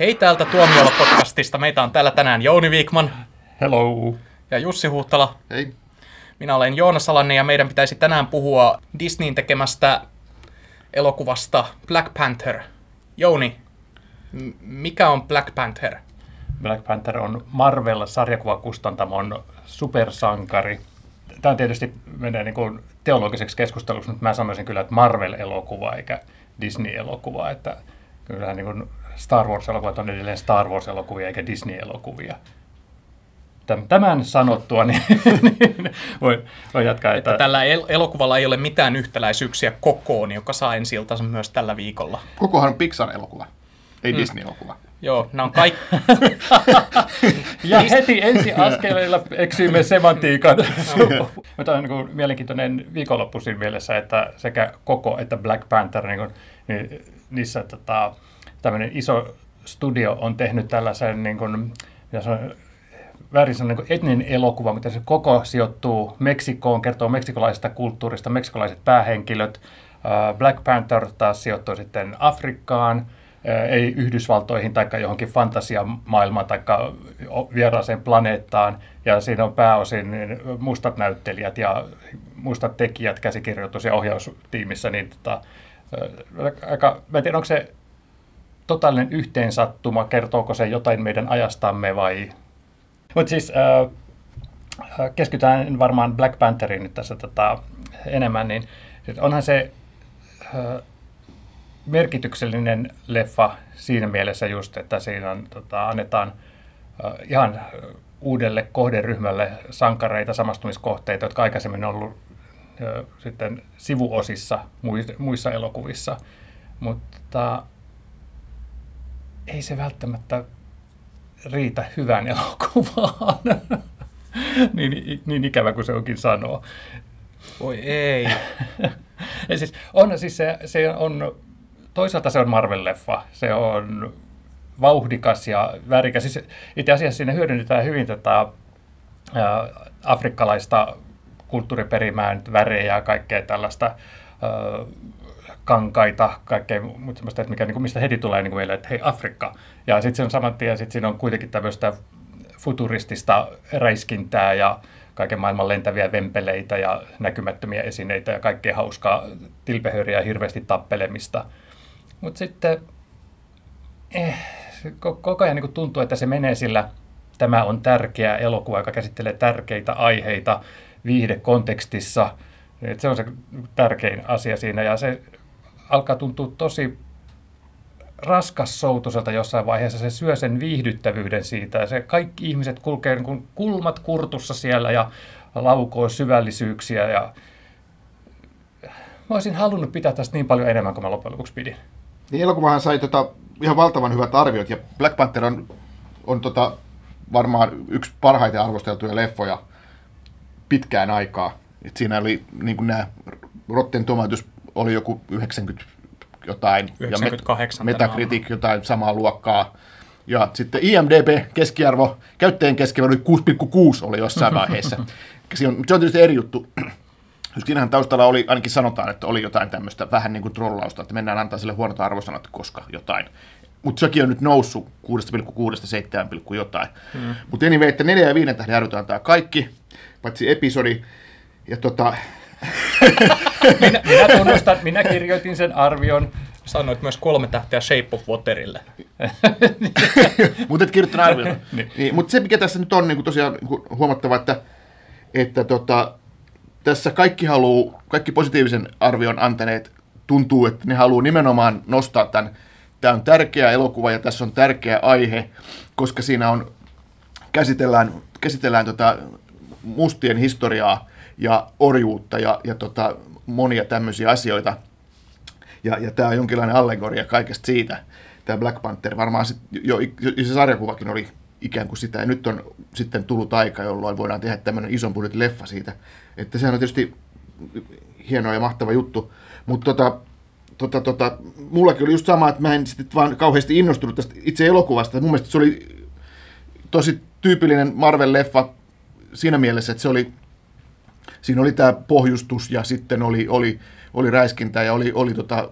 Hei täältä Tuomiolla-podcastista. Meitä on täällä tänään Jouni Viikman Hello. ja Jussi Huhtala. Hei. Minä olen Joonas Salanen ja meidän pitäisi tänään puhua Disneyn tekemästä elokuvasta Black Panther. Jouni, m- mikä on Black Panther? Black Panther on Marvel-sarjakuvakustantamon supersankari. Tämä on tietysti menee niin kuin teologiseksi keskusteluksi, mutta mä sanoisin kyllä, että Marvel-elokuva eikä Disney-elokuva. Että kyllähän niin kuin Star Wars-elokuvat on edelleen Star Wars-elokuvia eikä Disney-elokuvia. Täm- Tämän sanottua, niin, niin voi, voi jatkaa. Että tällä el- elokuvalla ei ole mitään yhtäläisyyksiä kokoon, joka saa ensi myös tällä viikolla. Kokohan on Pixar-elokuva, ei mm. Disney-elokuva. Joo, nämä on kaikki... Ja heti ensi askeleilla eksyimme semantiikan. Mutta on niin mielenkiintoinen viikonloppu siinä mielessä, että sekä Koko että Black Panther, niin kuin, niin niissä tota, tämmöinen iso studio on tehnyt tällaisen, niin kuin, mitä se on, väärin sanoa, niin etninen elokuva, mitä se koko sijoittuu Meksikoon, kertoo meksikolaisesta kulttuurista, meksikolaiset päähenkilöt. Black Panther taas sijoittuu sitten Afrikkaan, ei Yhdysvaltoihin tai johonkin fantasiamaailmaan tai vieraaseen planeettaan. Ja siinä on pääosin niin mustat näyttelijät ja mustat tekijät käsikirjoitus- ja ohjaustiimissä. Niin tota, aika, mä en tiedä, onko se totaalinen yhteensattuma, kertooko se jotain meidän ajastamme vai... Mutta siis äh, keskitytään varmaan Black Pantheriin nyt tässä tota, enemmän, niin onhan se... Äh, merkityksellinen leffa siinä mielessä just, että siinä on, tota, annetaan uh, ihan uudelle kohderyhmälle sankareita, samastumiskohteita, jotka aikaisemmin on ollut uh, sitten sivuosissa muissa elokuvissa. Mutta ei se välttämättä riitä hyvään elokuvaan. niin, niin ikävä kuin se onkin sanoa. Voi ei. ja siis on, siis se, se on toisaalta se on Marvel-leffa. Se on vauhdikas ja värikäs. Siis itse asiassa siinä hyödynnetään hyvin tätä ää, afrikkalaista kulttuuriperimään, värejä ja kaikkea tällaista ää, kankaita, kaikkea mutta semmoista, että mikä, niin kuin, mistä heti tulee niin kuin meille, että hei Afrikka. Ja sitten se on saman tien, sit siinä on kuitenkin tämmöistä futuristista räiskintää ja kaiken maailman lentäviä vempeleitä ja näkymättömiä esineitä ja kaikkea hauskaa tilpehöriä ja hirveästi tappelemista. Mutta sitten eh, koko ajan niin tuntuu, että se menee sillä, tämä on tärkeä elokuva, joka käsittelee tärkeitä aiheita viihdekontekstissa. Et se on se tärkein asia siinä ja se alkaa tuntua tosi raskas soutuselta jossain vaiheessa. Se syö sen viihdyttävyyden siitä se kaikki ihmiset kulkee niin kuin kulmat kurtussa siellä ja laukoo syvällisyyksiä ja mä olisin halunnut pitää tästä niin paljon enemmän kuin mä loppujen lopuksi pidin. Niin elokuvahan sai tota, ihan valtavan hyvät arviot, ja Black Panther on, on tota, varmaan yksi parhaiten arvosteltuja leffoja pitkään aikaa. Et siinä oli niin nämä Rotten Tomatoes oli joku 90 jotain, 98 ja Metacritic jotain samaa luokkaa. Ja sitten IMDB keskiarvo, käyttäjän keskiarvo oli 6,6 oli jossain vaiheessa. se, on, se on tietysti eri juttu. Siinähän taustalla oli, ainakin sanotaan, että oli jotain tämmöistä vähän niin kuin trollausta, että mennään antaa sille huonot arvosanat, koska jotain. Mutta sekin on nyt noussut 6,6-7, jotain. Mm. Mutta anyway, että 4 ja 5 tähden arvotaan tämä kaikki, paitsi episodi. Ja tota... minä, minä tunnustan, minä kirjoitin sen arvion. Sanoit myös kolme tähteä Shape of Waterille. mutta et kirjoittanut arvion. niin. niin, mutta se, mikä tässä nyt on niin tosiaan niin huomattava, että, että tota, tässä kaikki haluaa, kaikki positiivisen arvion antaneet tuntuu, että ne haluaa nimenomaan nostaa tämän. Tämä on tärkeä elokuva ja tässä on tärkeä aihe, koska siinä on, käsitellään, käsitellään tota mustien historiaa ja orjuutta ja, ja tota, monia tämmöisiä asioita. Ja, ja tämä on jonkinlainen allegoria kaikesta siitä. Tämä Black Panther, varmaan sit, jo, jo se sarjakuvakin oli ikään kuin sitä. Ja nyt on sitten tullut aika, jolloin voidaan tehdä tämmöinen ison budjetin leffa siitä. Että sehän on tietysti hieno ja mahtava juttu. Mutta tota, tota, tota, mullakin oli just sama, että mä en sitten vaan kauheasti innostunut tästä itse elokuvasta. Mun mielestä se oli tosi tyypillinen Marvel-leffa siinä mielessä, että se oli, siinä oli tämä pohjustus ja sitten oli, oli, oli räiskintä ja oli, oli tota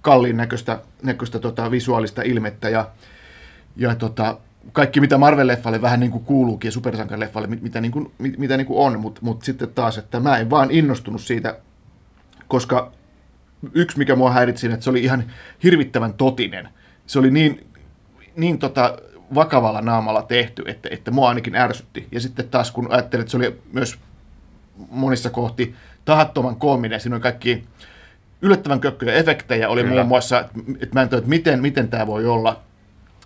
kalliin näköistä, näköistä tota visuaalista ilmettä ja ja tota, kaikki mitä Marvel-leffalle vähän niin kuin kuuluukin ja supersankarileffalle, mitä, niin kuin, mitä niin kuin on, mutta mut sitten taas, että mä en vaan innostunut siitä, koska yksi mikä mua häiritsi, että se oli ihan hirvittävän totinen. Se oli niin, niin tota, vakavalla naamalla tehty, että, että mua ainakin ärsytti. Ja sitten taas kun ajattelin, että se oli myös monissa kohti tahattoman koominen, siinä oli kaikki yllättävän kökköjä efektejä, oli Kyllä. muun muassa, että mä en tiedä, että miten, miten tämä voi olla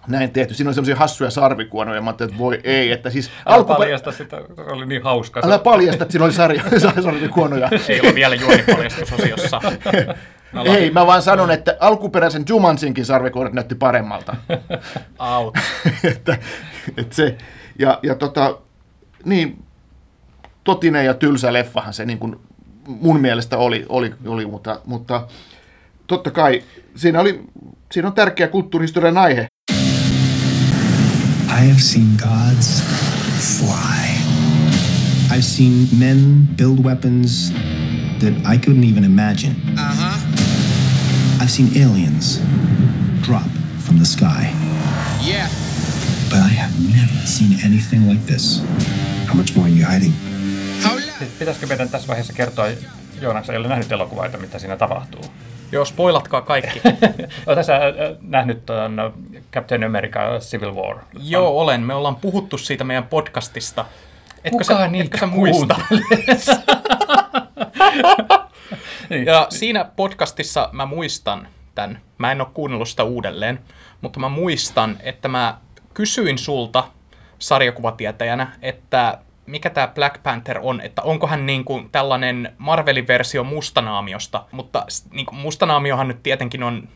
näin tehty. Siinä oli semmoisia hassuja sarvikuonoja, mä ajattelin, että voi ei, että siis... Älä alkuper... paljasta sitä, oli niin hauska. Älä paljasta, että siinä oli sarja, sarvikuonoja. ei ole vielä juonipaljastusosiossa. Ei, mä vaan sanon, että alkuperäisen Jumansinkin sarvikuonot näytti paremmalta. Out. että, että se, ja, ja tota, niin, totinen ja tylsä leffahan se niin kuin mun mielestä oli, oli, oli mutta, mutta totta kai siinä, oli, siinä on tärkeä kulttuurihistorian aihe. I have seen gods fly. I've seen men build weapons that I couldn't even imagine. Uh-huh. I've seen aliens drop from the sky. Yeah. But I have never seen anything like this. How much more are you hiding? Pitäisikö meidän tässä vaiheessa kertoa, Joonas ei ole nähnyt elokuvaa, että mitä siinä tapahtuu? Joo, spoilatkaa kaikki. Oletko sä nähnyt tuon Captain America Civil War? Joo, olen. Me ollaan puhuttu siitä meidän podcastista. Etkö Kuka sä, etkö sä muista? niin. Ja siinä podcastissa mä muistan tämän. Mä en ole kuunnellut sitä uudelleen, mutta mä muistan, että mä kysyin sulta sarjakuvatietäjänä, että mikä tämä Black Panther on, että onko hän niin kuin tällainen Marvelin versio Mustanaamiosta, mutta niin kuin Mustanaamiohan nyt tietenkin on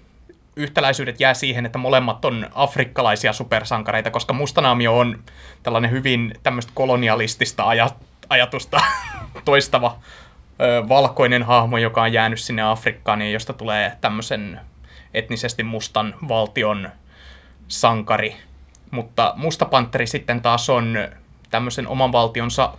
yhtäläisyydet jää siihen, että molemmat on afrikkalaisia supersankareita, koska Mustanaamio on tällainen hyvin tämmöistä kolonialistista aj- ajatusta toistava ö, valkoinen hahmo, joka on jäänyt sinne Afrikkaan ja josta tulee tämmöisen etnisesti mustan valtion sankari. Mutta Mustapanteri sitten taas on tämmöisen oman valtionsa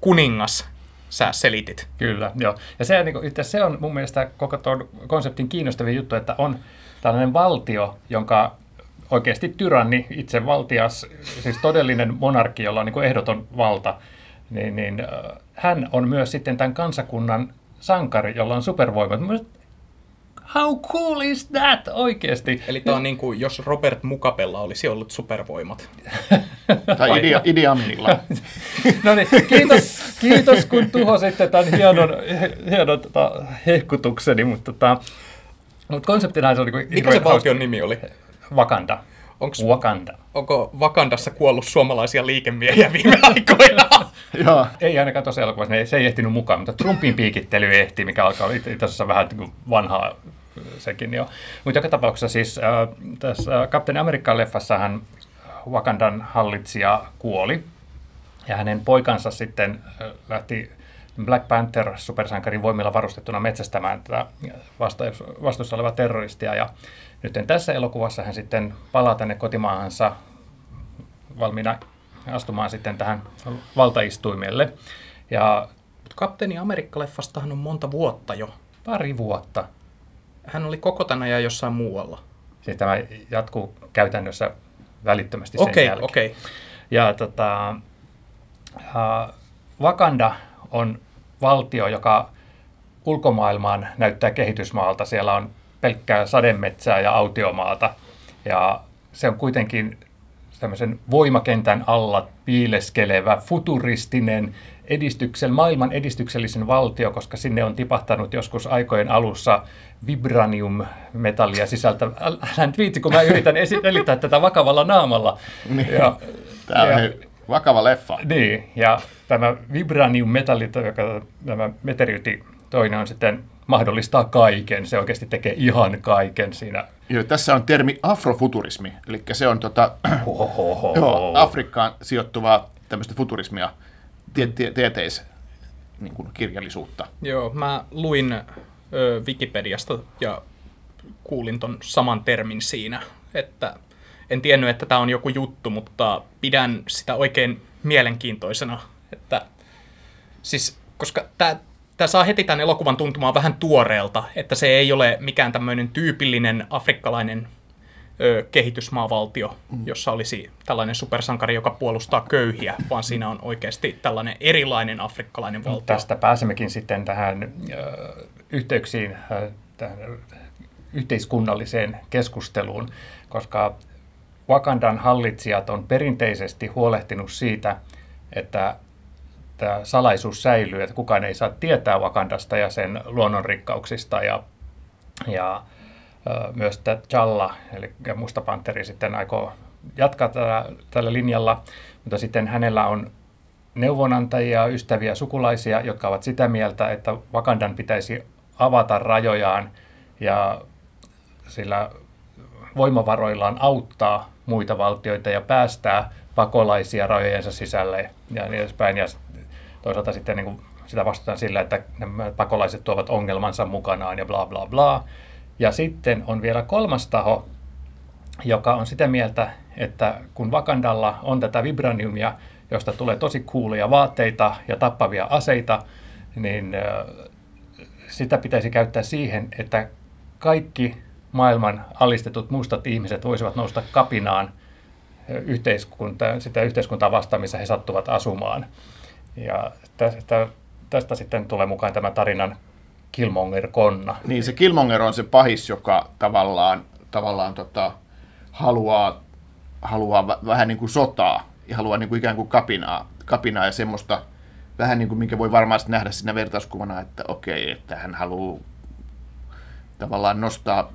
kuningas, sä selitit. Kyllä, joo. Ja se, niin kuin, itse se on mun mielestä koko tuon konseptin kiinnostavin juttu, että on tällainen valtio, jonka oikeasti tyranni, itse valtias, siis todellinen monarkki, jolla on niin kuin ehdoton valta, niin, niin hän on myös sitten tämän kansakunnan sankari, jolla on supervoimat how cool is that oikeasti? Eli tämä on niin kuin, jos Robert Mukapella olisi ollut supervoimat. tai idea, ideaminilla. no niin, kiitos, kiitos kun tuhositte tämän hienon, hienon tota, hehkutukseni, mutta tota, mutta konseptina se oli... Mikä se valtion nimi oli? Wakanda. Onks, Wakanda. Onko Wakandassa kuollut suomalaisia liikemiehiä viime aikoina? Joo. Ei ainakaan tuossa elokuvassa, se ei ehtinyt mukaan, mutta Trumpin piikittely ehti, mikä alkaa itse asiassa vähän niin vanhaa sekin jo. Mutta joka tapauksessa siis äh, tässä Captain America-leffassa hän Wakandan hallitsija kuoli, ja hänen poikansa sitten äh, lähti Black Panther supersankarin voimilla varustettuna metsästämään tätä vastuussa olevaa terroristia. Ja nyt tässä elokuvassa hän sitten palaa tänne kotimaahansa valmiina astumaan sitten tähän valtaistuimelle. Ja Kapteeni Amerikka-leffastahan on monta vuotta jo. Pari vuotta. Hän oli koko tänä ja jossain muualla. Siis tämä jatkuu käytännössä välittömästi sen okay, jälkeen. Okei, okay. Ja tota, Wakanda on valtio, joka ulkomaailmaan näyttää kehitysmaalta. Siellä on pelkkää sademetsää ja autiomaata. Ja se on kuitenkin tämmöisen voimakentän alla piileskelevä, futuristinen, edistyksel, maailman edistyksellisen valtio, koska sinne on tipahtanut joskus aikojen alussa vibranium-metallia sisältä. Älä nyt viitsi, kun mä yritän esitellä tätä vakavalla naamalla. Niin. Ja, Tämä on ja, vakava leffa. Niin, ja tämä vibranium-metalli, joka tämä meteoriitti toinen on sitten mahdollistaa kaiken. Se oikeasti tekee ihan kaiken siinä. Joo, tässä on termi afrofuturismi, eli se on tota, joo, Afrikkaan sijoittuvaa tämmöistä futurismia, tie, tie, tieteis niin kuin kirjallisuutta. Joo, mä luin ö, Wikipediasta ja kuulin ton saman termin siinä, että en tiennyt, että tämä on joku juttu, mutta pidän sitä oikein mielenkiintoisena, että siis, koska tämä tämä saa heti tämän elokuvan tuntumaan vähän tuoreelta, että se ei ole mikään tämmöinen tyypillinen afrikkalainen ö, kehitysmaavaltio, mm. jossa olisi tällainen supersankari, joka puolustaa köyhiä, vaan siinä on oikeasti tällainen erilainen afrikkalainen valtio. Tästä pääsemmekin sitten tähän ö, yhteyksiin, ö, tähän yhteiskunnalliseen keskusteluun, koska Wakandan hallitsijat on perinteisesti huolehtinut siitä, että tämä salaisuus säilyy, että kukaan ei saa tietää Wakandasta ja sen luonnonrikkauksista ja, ja myös Challa, eli Musta Panteri sitten aikoo jatkaa tällä, tällä linjalla, mutta sitten hänellä on neuvonantajia, ystäviä, sukulaisia, jotka ovat sitä mieltä, että Wakandan pitäisi avata rajojaan ja sillä voimavaroillaan auttaa muita valtioita ja päästää pakolaisia rajojensa sisälle ja niin edespäin. Ja toisaalta sitten niin kuin sitä vastataan sillä, että nämä pakolaiset tuovat ongelmansa mukanaan ja bla bla bla. Ja sitten on vielä kolmas taho, joka on sitä mieltä, että kun Vakandalla on tätä vibraniumia, josta tulee tosi kuulia vaatteita ja tappavia aseita, niin sitä pitäisi käyttää siihen, että kaikki maailman alistetut mustat ihmiset voisivat nousta kapinaan yhteiskunta, sitä yhteiskuntaa vastaan, missä he sattuvat asumaan. Ja tästä, tästä sitten tulee mukaan tämä tarinan Killmonger-konna. Niin, se Killmonger on se pahis, joka tavallaan, tavallaan tota, haluaa, haluaa vähän niin kuin sotaa ja haluaa niin kuin ikään kuin kapinaa, kapinaa ja semmoista, vähän niin kuin minkä voi varmasti nähdä siinä vertauskuvana, että okei, että hän haluaa tavallaan nostaa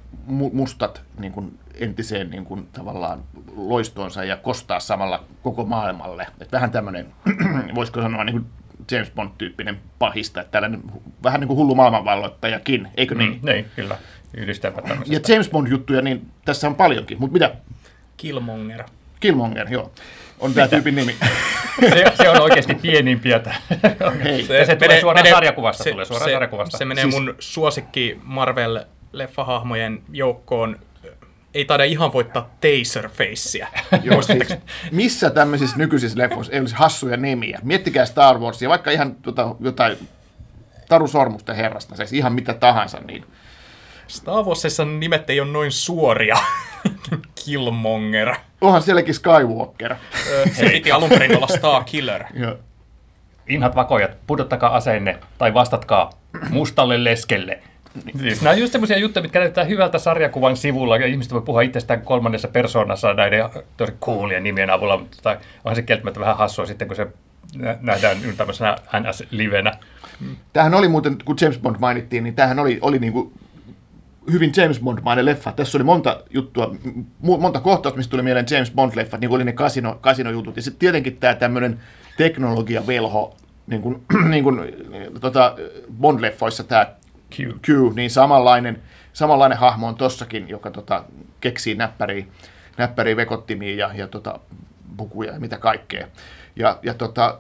mustat niin kuin entiseen niin kuin, tavallaan loistoonsa ja kostaa samalla koko maailmalle. Et vähän tämmöinen, voisiko sanoa niin kuin James Bond-tyyppinen pahista, että tällainen vähän niin kuin hullu maailmanvalloittajakin, eikö niin? Mm, niin, kyllä. Yhdistelmä Ja James Bond-juttuja, niin tässä on paljonkin, mutta mitä? Killmonger. Killmonger, joo. On tämä tyypin nimi. se, se, on oikeasti pienimpiä. Hei. Se, se tulee suoraan menee, sarjakuvasta. Se, tulee suoraan se, sarjakuvasta. se menee siis, mun suosikki Marvel-leffahahmojen joukkoon ei taida ihan voittaa Taserfacea. Joo, siis, missä tämmöisissä nykyisissä leffoissa ei olisi hassuja nimiä? Miettikää Star Warsia, vaikka ihan tota, jotain Taru Sormusten herrasta, siis ihan mitä tahansa. Niin. Star Warsissa nimet ei ole noin suoria. Killmonger. Onhan sielläkin Skywalker. Se piti alun perin olla Star Killer. Inhat vakojat, pudottakaa aseenne tai vastatkaa mustalle leskelle. Siis nämä on just sellaisia juttuja, mitkä näyttää hyvältä sarjakuvan sivulla, ja ihmiset voi puhua itsestään kolmannessa persoonassa näiden tosi coolien nimien avulla, mutta onhan se kieltämättä vähän hassua sitten, kun se nähdään tämmöisenä NS-livenä. Tämähän oli muuten, kun James Bond mainittiin, niin tämähän oli, oli niin kuin hyvin James Bond-mainen leffa. Tässä oli monta juttua, monta kohtausta, mistä tuli mieleen James Bond-leffat, niin kuin oli ne kasino, kasinojutut. Ja sitten tietenkin tämä tämmöinen teknologiavelho, niin kuin, niin kuin tota Bond-leffoissa tämä Q. Q, niin samanlainen, samanlainen hahmo on tossakin, joka tota, keksii näppäriä, näppäriä vekottimia ja, ja tota, pukuja ja mitä kaikkea. Ja, ja tota,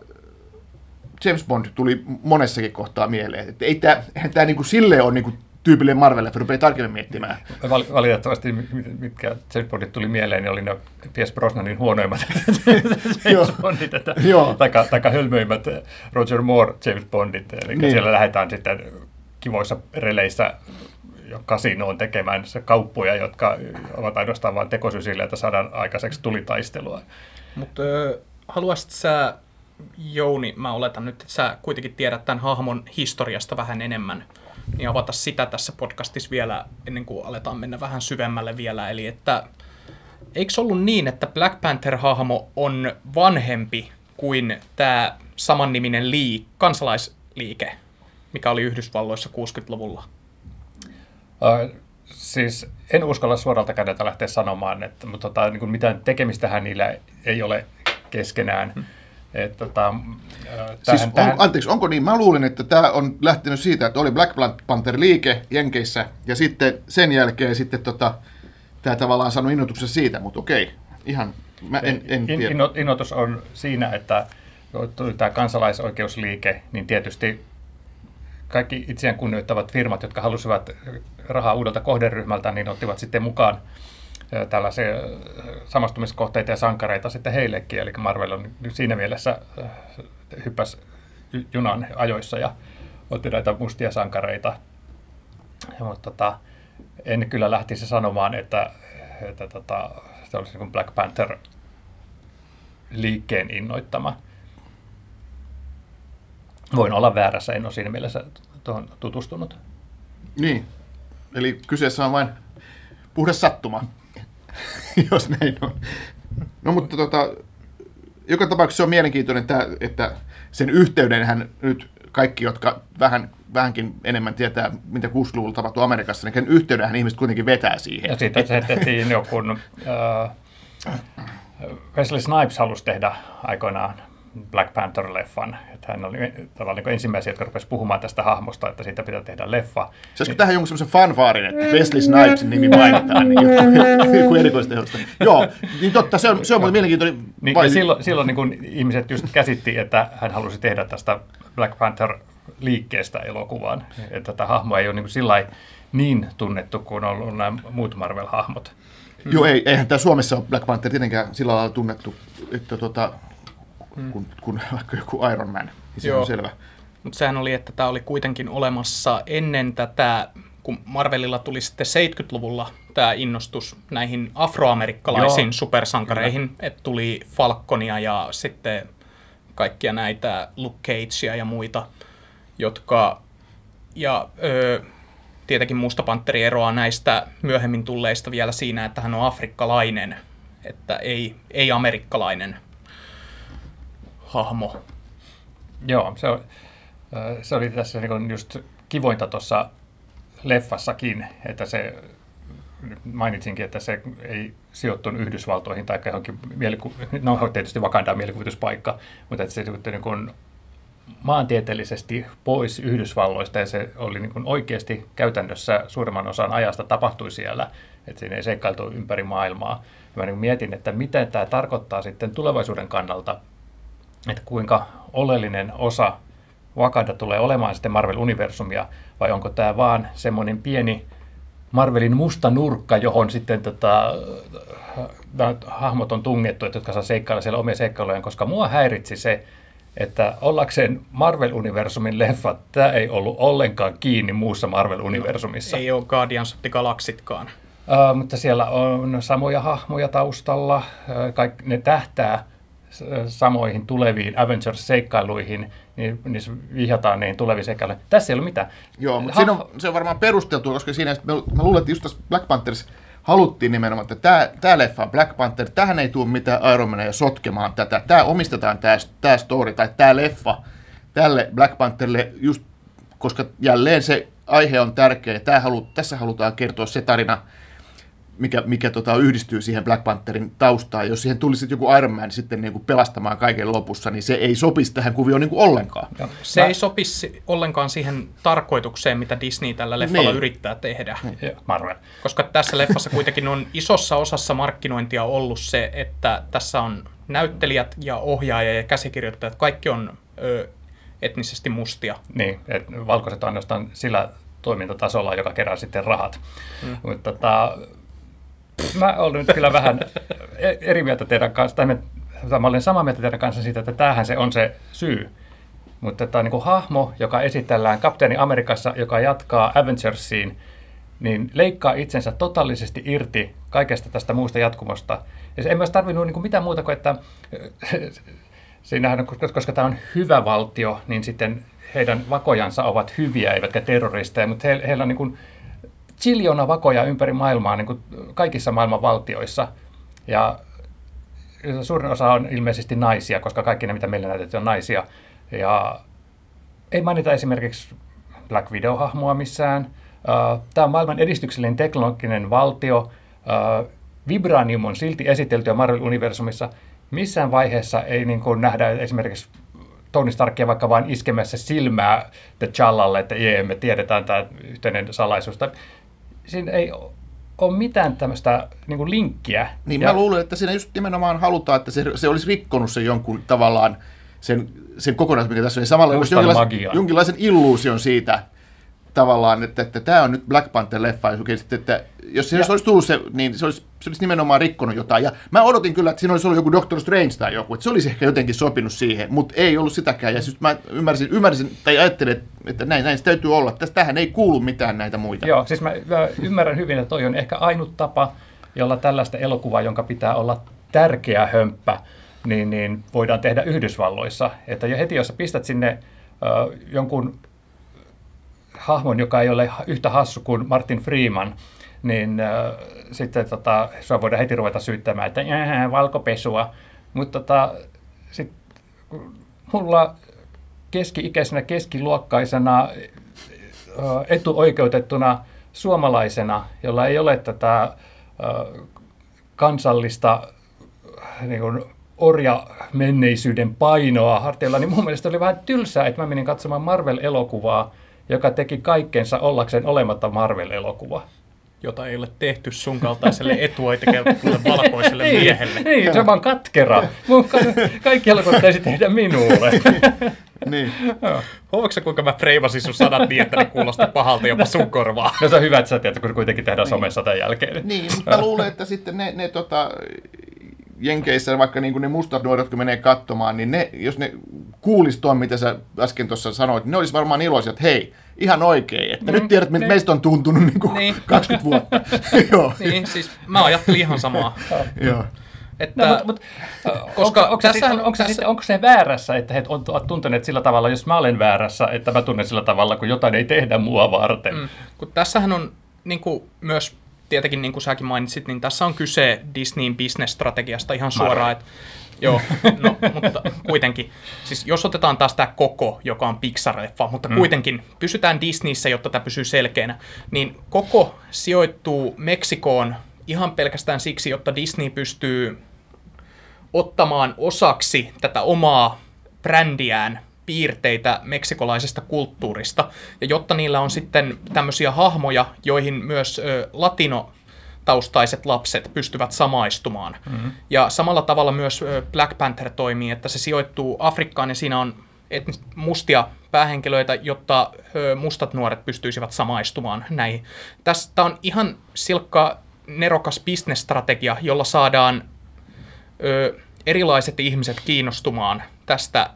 James Bond tuli monessakin kohtaa mieleen. Että ei tämä, tämä niin kuin silleen ole niin kuin tyypillinen Marvel, että rupeaa tarkemmin miettimään. Valitettavasti, mitkä James Bondit tuli mieleen, niin oli ne Pierce Brosnanin huonoimmat James Bondit, että, taikka, taikka hölmöimmät Roger Moore James Bondit. Eli niin. siellä lähdetään sitten kivoissa releissä kasinoon tekemään kauppoja, jotka ovat ainoastaan vain tekosyy sille, että saadaan aikaiseksi tulitaistelua. Mutta haluaisit sä, Jouni, mä oletan nyt, että sä kuitenkin tiedät tämän hahmon historiasta vähän enemmän, niin avata sitä tässä podcastissa vielä ennen kuin aletaan mennä vähän syvemmälle vielä. Eli että eikö ollut niin, että Black Panther-hahmo on vanhempi kuin tämä samanniminen lii, kansalaisliike, mikä oli Yhdysvalloissa 60-luvulla? Uh, siis en uskalla suoralta kädeltä lähteä sanomaan, että, mutta tota, niin kuin mitään tekemistähän niillä ei ole keskenään. Hmm. Et, tota, siis on, tähän... Anteeksi, onko niin? Mä luulin, että tämä on lähtenyt siitä, että oli Black Panther-liike Jenkeissä, ja sitten sen jälkeen sitten tota, tämä tavallaan sanoi innoituksen siitä, mutta okei, ihan mä en, en tiedä. Innoitus on siinä, että tuli tämä kansalaisoikeusliike, niin tietysti kaikki itseään kunnioittavat firmat, jotka halusivat rahaa uudelta kohderyhmältä, niin ottivat sitten mukaan tällaisia samastumiskohteita ja sankareita sitten heillekin. Eli Marvel on siinä mielessä hyppäsi junan ajoissa ja otti näitä mustia sankareita. Mutta tota, en kyllä lähtisi sanomaan, että että tota, se olisi niin Black Panther liikkeen innoittama. Voin olla väärässä, en ole siinä mielessä tuohon tutustunut. Niin, eli kyseessä on vain puhdas sattuma, jos näin on. No mutta tota, joka tapauksessa se on mielenkiintoinen, että, että sen yhteydenhän nyt kaikki, jotka vähän, vähänkin enemmän tietää, mitä 60-luvulla tapahtui Amerikassa, niin yhteydenhän ihmiset kuitenkin vetää siihen. Ja sitten se tehtiin joku, uh, Wesley Snipes halusi tehdä aikoinaan Black Panther-leffan. Että hän oli tavallaan niin ensimmäisiä, jotka rupesivat puhumaan tästä hahmosta, että siitä pitää tehdä leffa. Saisiko niin, tähän jonkun semmoisen fanfaarin, että Wesley Snipesin nimi mainitaan, niin joku, erikoistehosta. Joo, niin totta, se on, se on mielenkiintoinen. Niin, vai... silloin, silloin niin kun ihmiset just käsitti, että hän halusi tehdä tästä Black Panther liikkeestä elokuvan. Että tätä hahmoa ei ole niin, sillä niin tunnettu kuin on ollut nämä muut Marvel-hahmot. Joo, ei, eihän tämä Suomessa ole Black Panther tietenkään sillä lailla tunnettu, että tuota, mm. kun, kun vaikka joku Iron Man, niin se Joo. on selvä. Mutta sehän oli, että tämä oli kuitenkin olemassa ennen tätä, kun Marvelilla tuli sitten 70-luvulla tämä innostus näihin afroamerikkalaisiin Joo. supersankareihin, että tuli Falconia ja sitten kaikkia näitä Luke Cagea ja muita, jotka, ja öö, tietenkin Musta Panteri eroaa näistä myöhemmin tulleista vielä siinä, että hän on afrikkalainen, että ei, ei amerikkalainen hahmo. Joo, se, on, se oli tässä niin just kivointa tuossa leffassakin, että se mainitsinkin, että se ei sijoittunut Yhdysvaltoihin tai johonkin mieliku- no tietysti Wakanda mielikuvituspaikka, mutta että se niin kuin maantieteellisesti pois Yhdysvalloista ja se oli niin kuin oikeasti käytännössä suurimman osan ajasta tapahtui siellä, että siinä ei seikkailtu ympäri maailmaa. Ja mä niin mietin, että mitä tämä tarkoittaa sitten tulevaisuuden kannalta, että kuinka oleellinen osa Wakanda tulee olemaan sitten Marvel-universumia, vai onko tämä vaan semmoinen pieni Marvelin musta nurkka, johon sitten tota, hahmot on tungettu, että jotka saa seikkailla siellä omia seikkailujen, koska mua häiritsi se, että ollakseen Marvel-universumin leffa, tämä ei ollut ollenkaan kiinni muussa Marvel-universumissa. No, ei ole Guardians of the Galaxitkaan. Uh, mutta siellä on samoja hahmoja taustalla, uh, kaikki, ne tähtää samoihin tuleviin Avengers-seikkailuihin, niin, niin vihjataan niin tuleviin seikkailuihin. Tässä ei ole mitään. Joo, mutta ha- siinä on, se on varmaan perusteltu, koska siinä me, mä luulen, että just tässä Black Panthers haluttiin nimenomaan, että tämä, tämä leffa Black Panther, tähän ei tule mitään Iron Mania sotkemaan tätä. Tämä omistetaan tämä, tämä story tai tämä leffa tälle Black Pantherille just, koska jälleen se aihe on tärkeä. Tämä halu, tässä halutaan kertoa se tarina, mikä, mikä tota, yhdistyy siihen Black Pantherin taustaan. Jos siihen tulisi joku Iron Man sitten niin kuin pelastamaan kaiken lopussa, niin se ei sopisi tähän kuvioon niin kuin ollenkaan. Ja, se Mä... ei sopisi ollenkaan siihen tarkoitukseen, mitä Disney tällä leffalla niin. yrittää tehdä. Niin. Marvel. Koska tässä leffassa kuitenkin on isossa osassa markkinointia ollut se, että tässä on näyttelijät ja ohjaaja ja käsikirjoittajat, kaikki on ö, etnisesti mustia. Niin, että valkoiset on ainoastaan sillä toimintatasolla, joka kerää sitten rahat. Hmm. Mutta tota, mä olen nyt kyllä vähän eri mieltä teidän kanssa, tai mä olen samaa mieltä teidän kanssa siitä, että tämähän se on se syy. Mutta tämä on niin kuin hahmo, joka esitellään kapteeni Amerikassa, joka jatkaa Avengersiin, niin leikkaa itsensä totaalisesti irti kaikesta tästä muusta jatkumosta. Ja se ei myös tarvinnut niin kuin mitään muuta kuin, että siinähän, koska tämä on hyvä valtio, niin sitten heidän vakojansa ovat hyviä, eivätkä terroristeja, mutta he, heillä on niin kuin chiljona vakoja ympäri maailmaa niin kuin kaikissa maailman valtioissa. Ja suurin osa on ilmeisesti naisia, koska kaikki ne, mitä meillä näytetään, on naisia. Ja ei mainita esimerkiksi Black Widow-hahmoa missään. Tämä on maailman edistyksellinen teknologinen valtio. Vibranium on silti esitelty Marvel-universumissa. Missään vaiheessa ei niin kuin nähdä esimerkiksi Tony Starkia vaikka vain iskemässä silmää T'Challalle, että jee, me tiedetään tämä yhteinen salaisuus siinä ei ole mitään tämmöistä niin linkkiä. Niin ja... mä luulen, että siinä just nimenomaan halutaan, että se, se olisi rikkonut sen jonkun tavallaan sen, sen kokonaisuuden, mikä tässä on. Niin samalla jonkinlaisen, jonkinlaisen illuusion siitä, tavallaan, että, että tämä on nyt Black Panther-leffa, että, että jos se ja. olisi tullut se, niin se olisi, se olisi nimenomaan rikkonut jotain. Ja mä odotin kyllä, että siinä olisi ollut joku Doctor Strange tai joku, että se olisi ehkä jotenkin sopinut siihen, mutta ei ollut sitäkään. Ja siis mä ymmärsin, ymmärsin tai ajattelin, että, näin, näin se täytyy olla. Tästä, tähän ei kuulu mitään näitä muita. Joo, siis mä, mä ymmärrän hyvin, että toi on ehkä ainut tapa jolla tällaista elokuvaa, jonka pitää olla tärkeä hömppä, niin, niin voidaan tehdä Yhdysvalloissa. Että jo heti, jos sä pistät sinne ö, jonkun hahmon, joka ei ole yhtä hassu kuin Martin Freeman, niin äh, sitten tota, sua voidaan heti ruveta syyttämään, että äh, valkopesua. Mutta tota, sit, mulla keski-ikäisenä, keskiluokkaisena, äh, etuoikeutettuna suomalaisena, jolla ei ole tätä äh, kansallista niin kuin, orja-menneisyyden painoa harteilla, niin mun mielestä oli vähän tylsää, että mä menin katsomaan Marvel-elokuvaa, joka teki kaikkensa ollakseen olematta Marvel-elokuva. Jota ei ole tehty sun kaltaiselle etuoikeutetulle valkoiselle Niin, miehelle. Niin, se on vaan katkera. Mun ka- kaikki elokuvat pitäisi tehdä minulle. Niin. Huomaatko kuinka mä freivasin sun sanat niin, että ne kuulosti pahalta jopa sun korvaa? No se on hyvä, että sä tiedät, kun kuitenkin tehdään somessa tämän jälkeen. Niin, mutta mä luulen, että sitten ne, ne tota, Jenkeissä, vaikka niin ne mustat nuoret, jotka menee katsomaan, niin ne, jos ne kuulis tuon, mitä sä äsken tuossa sanoit, niin ne olisi varmaan iloisia, että hei, ihan oikein, että mm, nyt tiedät, miltä niin. meistä on tuntunut niin kuin Niin. 20 vuotta. Joo. Niin, siis mä ajattelin ihan samaa. Joo. Että, No, mutta, mutta koska onko, onko, sitten- onko, se, tässä- onko se väärässä, että he on ovat tunteneet sillä tavalla, jos mä olen väärässä, että mä tunnen sillä tavalla, kun jotain ei tehdä mua varten. Mm. kun tässähän on niin kuin, myös, tietenkin niin kuin säkin mainitsit, niin tässä on kyse Disneyn business-strategiasta ihan suoraan. Että, joo, no, mutta kuitenkin. Siis jos otetaan taas tämä koko, joka on Pixar-leffa, mutta mm. kuitenkin pysytään Disneyssä, jotta tämä pysyy selkeänä, niin koko sijoittuu Meksikoon ihan pelkästään siksi, jotta Disney pystyy ottamaan osaksi tätä omaa brändiään piirteitä meksikolaisesta kulttuurista. Ja jotta niillä on sitten tämmöisiä hahmoja, joihin myös ö, latino taustaiset lapset pystyvät samaistumaan. Mm-hmm. Ja samalla tavalla myös Black Panther toimii, että se sijoittuu Afrikkaan ja siinä on mustia päähenkilöitä, jotta mustat nuoret pystyisivät samaistumaan näihin. Tästä on ihan silkka nerokas bisnesstrategia, jolla saadaan ö, erilaiset ihmiset kiinnostumaan tästä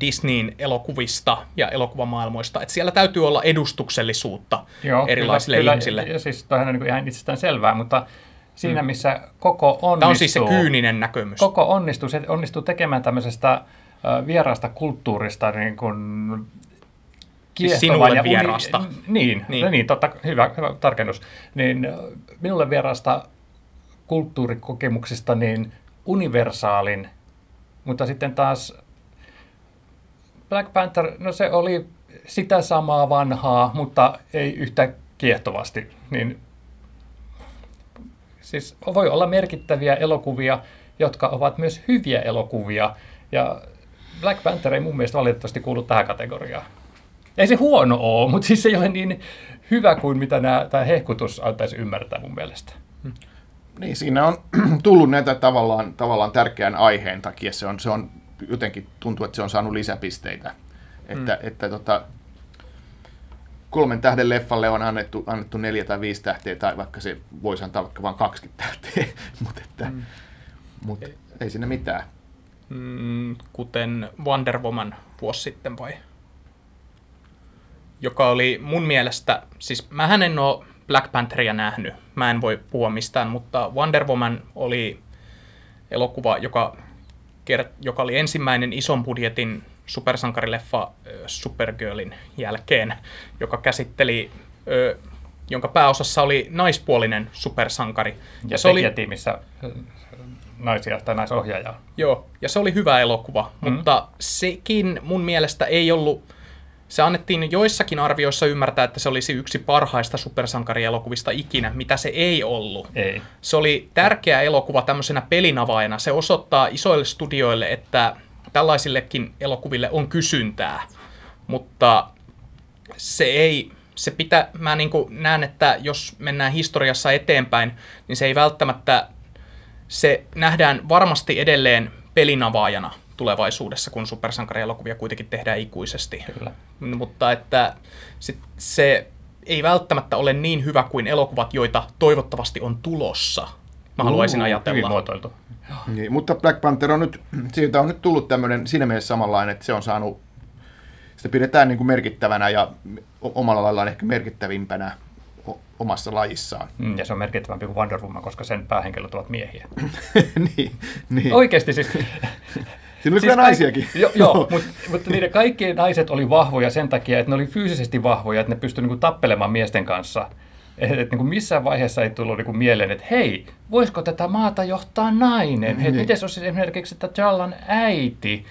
Disneyn elokuvista ja elokuvamaailmoista. Että siellä täytyy olla edustuksellisuutta erilaisille kyllä, ihmisille. Kyllä, ja siis toihan on niin ihan itsestään selvää, mutta siinä missä koko onnistuu... Tämä on siis se kyyninen näkemys. Koko onnistuu, se onnistuu tekemään tämmöisestä vieraasta kulttuurista niin kuin kiehtovan sinulle ja uni- vieraasta. Niin, niin. Niin. No niin totta, hyvä, hyvä tarkennus. Niin minulle vieraasta kulttuurikokemuksista niin universaalin, mutta sitten taas Black Panther, no se oli sitä samaa vanhaa, mutta ei yhtä kiehtovasti. Niin, siis voi olla merkittäviä elokuvia, jotka ovat myös hyviä elokuvia. Ja Black Panther ei mun mielestä valitettavasti kuulu tähän kategoriaan. Ei se huono ole, mutta siis se ei ole niin hyvä kuin mitä nämä, tämä hehkutus antaisi ymmärtää mun mielestä. Niin, siinä on tullut näitä tavallaan, tavallaan tärkeän aiheen takia. Se on, se on jotenkin tuntuu, että se on saanut lisäpisteitä. Että, mm. että tota, kolmen tähden leffalle on annettu, annettu neljä tai viisi tähteä, tai vaikka se voisi antaa vaikka vain 20 tähteä, mutta että, mm. mut, ei siinä mitään. Mm, kuten Wonder Woman vuosi sitten vai? Joka oli mun mielestä, siis mähän en ole Black Pantheria nähnyt, mä en voi puhua mistään, mutta Wonder Woman oli elokuva, joka, joka oli ensimmäinen ison budjetin supersankarileffa Supergirlin jälkeen, joka käsitteli, ö, jonka pääosassa oli naispuolinen supersankari. Ja, se se oli, tekijätiimissä äh, naisia tai naisohjaajaa. Joo, ja se oli hyvä elokuva, mm. mutta sekin mun mielestä ei ollut, se annettiin joissakin arvioissa ymmärtää, että se olisi yksi parhaista supersankarielokuvista ikinä, mitä se ei ollut. Ei. Se oli tärkeä elokuva tämmöisenä pelinavaajana. Se osoittaa isoille studioille, että tällaisillekin elokuville on kysyntää, mutta se ei, se pitää, mä niin näen, että jos mennään historiassa eteenpäin, niin se ei välttämättä, se nähdään varmasti edelleen pelinavaajana tulevaisuudessa, kun supersankarielokuvia kuitenkin tehdään ikuisesti. Kyllä. Mutta että sit se ei välttämättä ole niin hyvä kuin elokuvat, joita toivottavasti on tulossa. Mä haluaisin Uu, Hyvin ajatella. muotoiltu. Niin, mutta Black Panther on nyt, siitä on nyt tullut tämmöinen siinä mielessä samanlainen, että se on saanut, sitä pidetään niin kuin merkittävänä ja omalla laillaan ehkä merkittävimpänä omassa lajissaan. Mm, ja se on merkittävämpi kuin Wonder Woman, koska sen päähenkilöt ovat miehiä. niin, niin. Oikeasti siis... Siinä oli siis kyllä naisiakin. Jo, joo, mutta, mutta niiden kaikkien naiset oli vahvoja sen takia, että ne oli fyysisesti vahvoja, että ne pystyivät niin tappelemaan miesten kanssa. Että et, niin missään vaiheessa ei tullut niin mieleen, että hei, voisiko tätä maata johtaa nainen? Niin. Miten se olisi esimerkiksi, että Jallan äiti,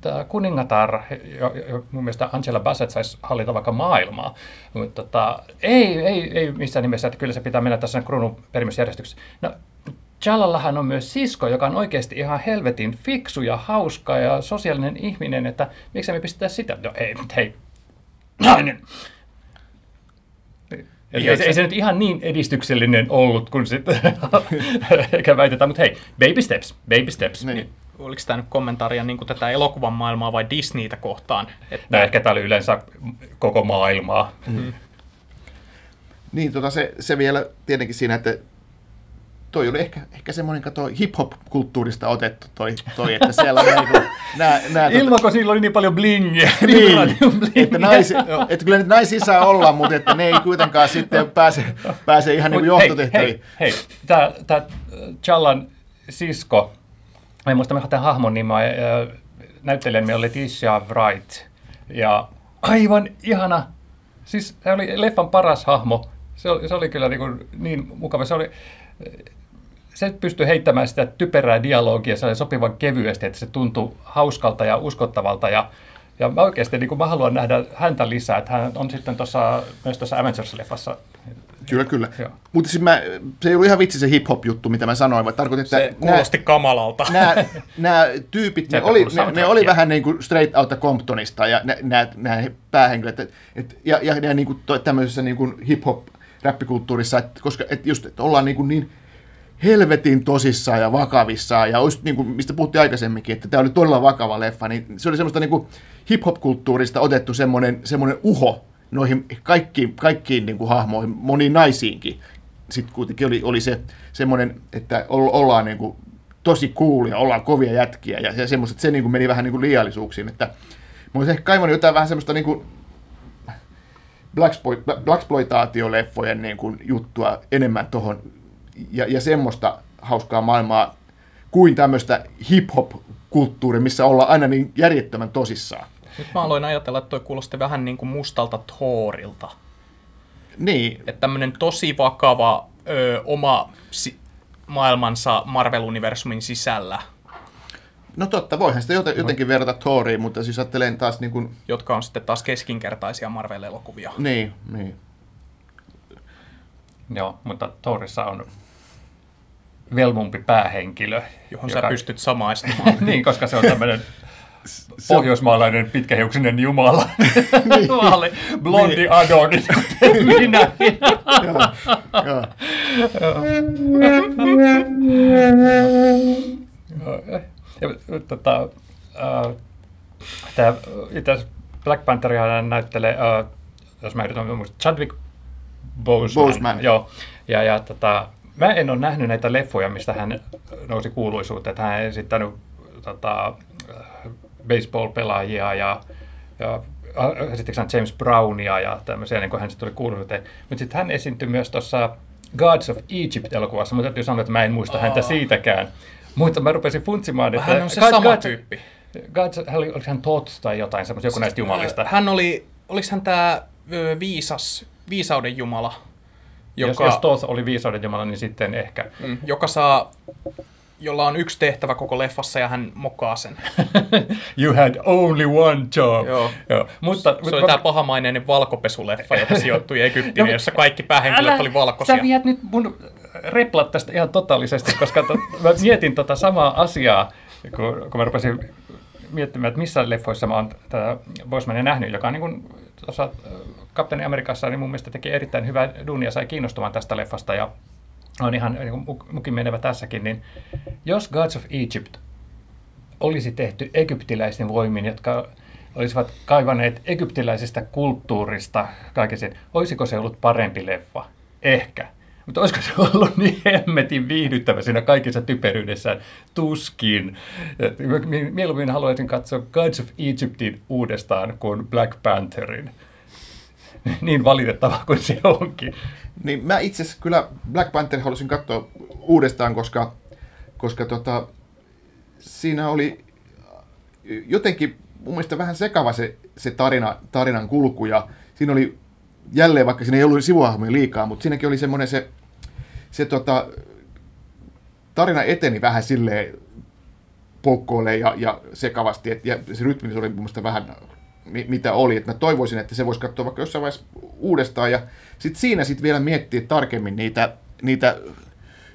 tämä kuningatar, jo, jo, mun mielestä Angela Bassett saisi hallita vaikka maailmaa, mutta tota, ei, ei, ei missään nimessä, että kyllä se pitää mennä tässä kruunun perimysjärjestyksessä. No, Jalallahan on myös sisko, joka on oikeasti ihan helvetin fiksu ja hauska ja sosiaalinen ihminen, että miksi me pistetään sitä? No ei, hei, nainen. Eli ei, se, ei se nyt ihan niin edistyksellinen ollut kuin sitten eikä väitetään, mutta hei, baby steps, baby steps. Niin. Oliko tämä nyt kommentaaria niin kuin tätä elokuvan maailmaa vai Disneytä kohtaan? Että... No ehkä tämä oli yleensä koko maailmaa. Mm. Niin, tota se, se vielä tietenkin siinä, että toi oli ehkä, ehkä semmoinen kato hip-hop-kulttuurista otettu toi, toi että siellä on niinku, nää, nää, tota- Ilman, kun sillä oli niin paljon blingiä. niin, blingiä. että, naisi, että kyllä nyt naisia saa olla, mutta että ne ei kuitenkaan sitten pääse, pääse ihan niin johtotehtäviin. Hei, hei, tämä, tämä Challan sisko, mä en muista mikä tämän hahmon nimeä, näyttelijän oli Tisha Wright, ja aivan ihana, siis se oli leffan paras hahmo, se oli, se oli kyllä niin, kuin niin mukava. Se oli, se pystyy heittämään sitä typerää dialogia sopivan kevyesti, että se tuntuu hauskalta ja uskottavalta. Ja, ja mä oikeasti niin mä haluan nähdä häntä lisää, että hän on sitten tuossa, myös tuossa Avengers-leffassa. Kyllä, kyllä. Mutta siis mä, se ei ollut ihan vitsi se hip-hop-juttu, mitä mä sanoin, vaan tarkoitin, että... Se kuulosti nää, kamalalta. Nämä, nämä tyypit, ne oli, ne, ne oli vähän niin kuin straight outta Comptonista ja nämä, nämä päähenkilöt. Et, et, ja ja, ja niin kuin tämmöisessä niin kuin hip-hop-räppikulttuurissa, että, koska et just, että ollaan niin, kuin niin helvetin tosissaan ja vakavissaan, ja just niin kuin, mistä puhuttiin aikaisemminkin, että tämä oli todella vakava leffa, niin se oli semmoista niin kuin hip-hop-kulttuurista otettu semmoinen, semmoinen uho noihin kaikkiin, kaikkiin niin kuin hahmoihin, moniin naisiinkin. Sitten kuitenkin oli, oli se semmoinen, että ollaan niin kuin tosi cool ja ollaan kovia jätkiä, ja, ja semmoista, että se niin kuin meni vähän niin kuin liiallisuuksiin, että mä olisin ehkä kaivannut jotain vähän semmoista niin kuin Blaxploitaatioleffojen niin kuin juttua enemmän tuohon ja, ja semmoista hauskaa maailmaa kuin tämmöistä hip-hop-kulttuuria, missä ollaan aina niin järjettömän tosissaan. Nyt mä aloin ajatella, että toi kuulosti vähän niin kuin mustalta Thorilta. Niin. Että tämmöinen tosi vakava ö, oma si- maailmansa Marvel-universumin sisällä. No totta, voihan sitä jotenkin verrata Thoriin, mutta siis ajattelen taas niin kuin... Jotka on sitten taas keskinkertaisia Marvel-elokuvia. Niin, niin. Joo, mutta Thorissa on velmumpi päähenkilö. Johon joka... sä pystyt samaistumaan. niin, koska se on tämmöinen pohjoismaalainen pitkähiuksinen jumala. niin. Blondi niin. Adonis, kuten minä. tota, tämä itse Black Pantheria näyttelee, uh, jos mä yritän muistaa, Chadwick Boseman. Boseman. Joo. Ja, ja tota, mä en ole nähnyt näitä leffoja, mistä hän nousi kuuluisuuteen. Että hän on esittänyt tota, baseball-pelaajia ja, ja esittikö hän James Brownia ja tämmöisiä, niin kuin hän sitten tuli kuuluisuuteen. Mutta sitten hän esiintyi myös tuossa Gods of Egypt-elokuvassa, mutta täytyy sanoa, että mä en muista oh. häntä siitäkään. Mutta mä rupesin funtsimaan, että... Hän on se God, sama God, tyyppi. Gods, oliko hän Tot tai jotain, semmoista, joku näistä jumalista? Hän oli, oliko hän tämä viisas, viisauden jumala? Joka, jos, jos Toth oli viisauden jumala, niin sitten ehkä. Mm, joka saa jolla on yksi tehtävä koko leffassa ja hän mokaa sen. you had only one job. Joo. Joo. Mutta, se mutta, oli tämä pahamainen valkopesuleffa, joka sijoittui Egyptiin, no, jossa kaikki päähenkilöt älä, oli valkoisia. Sä viet nyt mun replat tästä ihan totaalisesti, koska to, mä mietin tota samaa asiaa, kun, kun mä rupesin miettimään, että missä leffoissa mä oon tätä Bosmania nähnyt, joka on niin kuin tuossa Kapteeni Amerikassa niin mun mielestä teki erittäin hyvää duunia, sai kiinnostumaan tästä leffasta ja on ihan niin mukin menevä tässäkin, niin jos Gods of Egypt olisi tehty egyptiläisten voimin, jotka olisivat kaivaneet egyptiläisestä kulttuurista kaiken sen, olisiko se ollut parempi leffa? Ehkä. Mutta olisiko se ollut niin hemmetin viihdyttävä siinä kaikissa typeryydessään? Tuskin. Mieluummin haluaisin katsoa Gods of Egyptin uudestaan kuin Black Pantherin. niin valitettava kuin se onkin. Niin mä itse asiassa kyllä Black Panther halusin katsoa uudestaan, koska, koska tota, siinä oli jotenkin mun mielestä vähän sekava se, se tarina, tarinan kulku ja siinä oli jälleen, vaikka siinä ei ollut sivuhahmoja liikaa, mutta siinäkin oli semmoinen se, se tota, tarina eteni vähän silleen poukkoille ja, ja sekavasti, et, ja se rytmi oli mun mielestä vähän mitä oli. että mä toivoisin, että se voisi katsoa vaikka jossain vaiheessa uudestaan ja sitten siinä sitten vielä miettiä tarkemmin niitä, niitä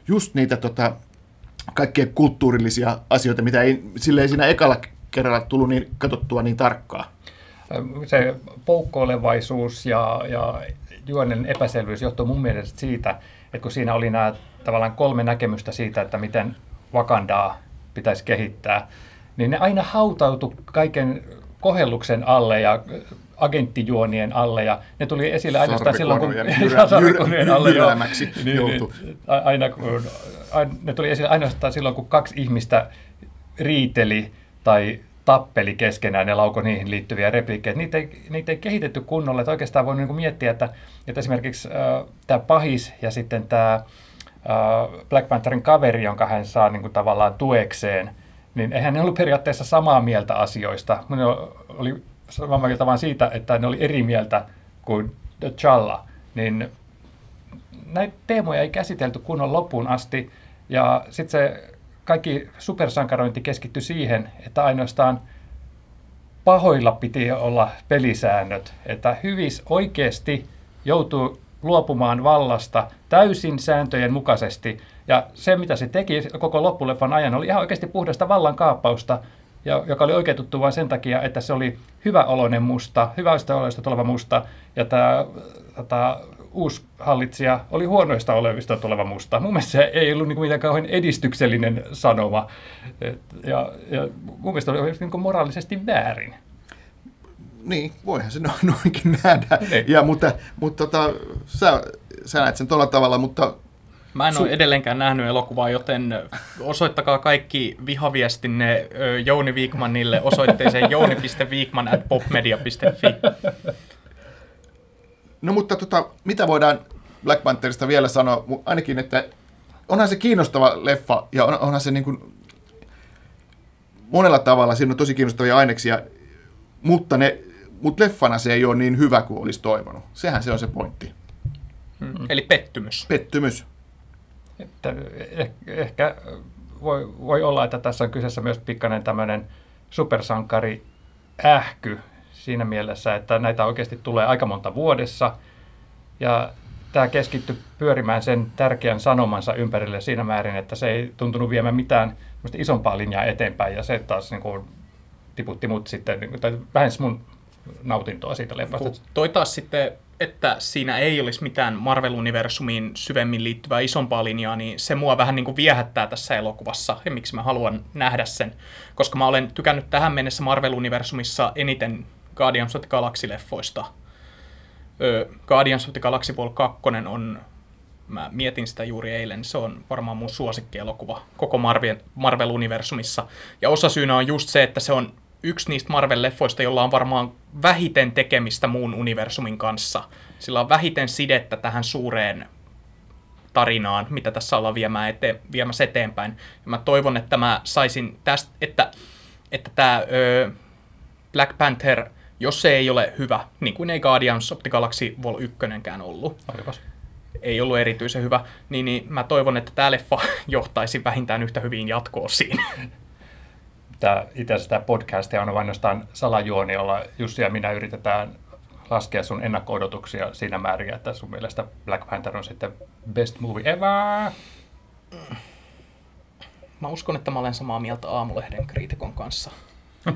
just niitä tota, kaikkia kulttuurillisia asioita, mitä ei silleen siinä ekalla kerralla tullut niin katsottua niin tarkkaan. Se poukkoilevaisuus ja, ja juonen epäselvyys johtuu mun mielestä siitä, että kun siinä oli nämä tavallaan kolme näkemystä siitä, että miten Wakandaa pitäisi kehittää, niin ne aina hautautu kaiken kohelluksen alle ja agenttijuonien alle ja ne tuli esille ainoastaan silloin, kun alle jo, niin, niin, aina, kun, aina, ne tuli esille ainoastaan silloin, kun kaksi ihmistä riiteli tai tappeli keskenään ja lauko niihin liittyviä repliikkejä. Niitä ei, niitä ei kehitetty kunnolla. Että oikeastaan voi niin miettiä, että, että esimerkiksi äh, tämä Pahis ja sitten tämä äh, Black Pantherin kaveri, jonka hän saa niin kuin, tavallaan tuekseen, niin eihän ne ollut periaatteessa samaa mieltä asioista. Ne oli samaa mieltä vain siitä, että ne oli eri mieltä kuin Challa. Niin näitä teemoja ei käsitelty kunnon loppuun asti. Ja sitten se kaikki supersankarointi keskittyi siihen, että ainoastaan pahoilla piti olla pelisäännöt. Että hyvis oikeasti joutuu luopumaan vallasta täysin sääntöjen mukaisesti. Ja se, mitä se teki koko loppuleffan ajan, oli ihan oikeasti puhdasta vallankaappausta, joka oli oikeutettu vain sen takia, että se oli hyvä oloinen musta, hyvä oloista tuleva musta, ja tämä, tämä uusi hallitsija oli huonoista olevista tuleva musta. Mun mielestä se ei ollut niin mitään kauhean edistyksellinen sanoma, Et, ja, ja mun mielestä oli niin kuin moraalisesti väärin. Niin, voihan se noinkin nähdä. Niin. Ja, mutta mutta tota, sä, sä näet sen tuolla tavalla, mutta Mä en ole edelleenkään nähnyt elokuvaa, joten osoittakaa kaikki vihaviestinne Jouni Viikmanille osoitteeseen jouni.viikman.popmedia.fi. No mutta tota, mitä voidaan Black Pantherista vielä sanoa? Ainakin, että onhan se kiinnostava leffa ja on, onhan se niin kuin monella tavalla, siinä on tosi kiinnostavia aineksia, mutta, ne, mutta leffana se ei ole niin hyvä kuin olisi toivonut. Sehän se on se pointti. Hmm. Eli pettymys. Pettymys. Että eh, ehkä voi, voi olla, että tässä on kyseessä myös pikkainen tämmöinen supersankari ähky siinä mielessä, että näitä oikeasti tulee aika monta vuodessa. Ja tämä keskittyy pyörimään sen tärkeän sanomansa ympärille siinä määrin, että se ei tuntunut viemään mitään isompaa linjaa eteenpäin. Ja se taas niin kuin, tiputti mut sitten, niin tai vähensi mun nautintoa siitä leffasta. Toi taas sitten että siinä ei olisi mitään Marvel-universumiin syvemmin liittyvää isompaa linjaa, niin se mua vähän niin kuin viehättää tässä elokuvassa ja miksi mä haluan nähdä sen. Koska mä olen tykännyt tähän mennessä Marvel-universumissa eniten Guardians of the Galaxy-leffoista. Öö, Guardians of the Galaxy Vol 2 on, mä mietin sitä juuri eilen, se on varmaan mun suosikkielokuva koko Marvel, Marvel-universumissa. Ja osa syynä on just se, että se on yksi niistä Marvel-leffoista, jolla on varmaan vähiten tekemistä muun universumin kanssa. Sillä on vähiten sidettä tähän suureen tarinaan, mitä tässä ollaan viemään ete, viemässä eteenpäin. Ja mä toivon, että mä saisin tästä, että, että tämä ö, Black Panther, jos se ei ole hyvä, niin kuin ei Guardians of the Galaxy Vol 1 ollut, Olipas. ei ollut erityisen hyvä, niin, niin mä toivon, että tämä leffa johtaisi vähintään yhtä hyvin jatkoosiin tämä, itse asiassa tämä podcast on ainoastaan salajuoni, jolla Jussi ja minä yritetään laskea sun ennakko-odotuksia siinä määrin, että sun mielestä Black Panther on sitten best movie ever. Mä uskon, että mä olen samaa mieltä Aamulehden kriitikon kanssa.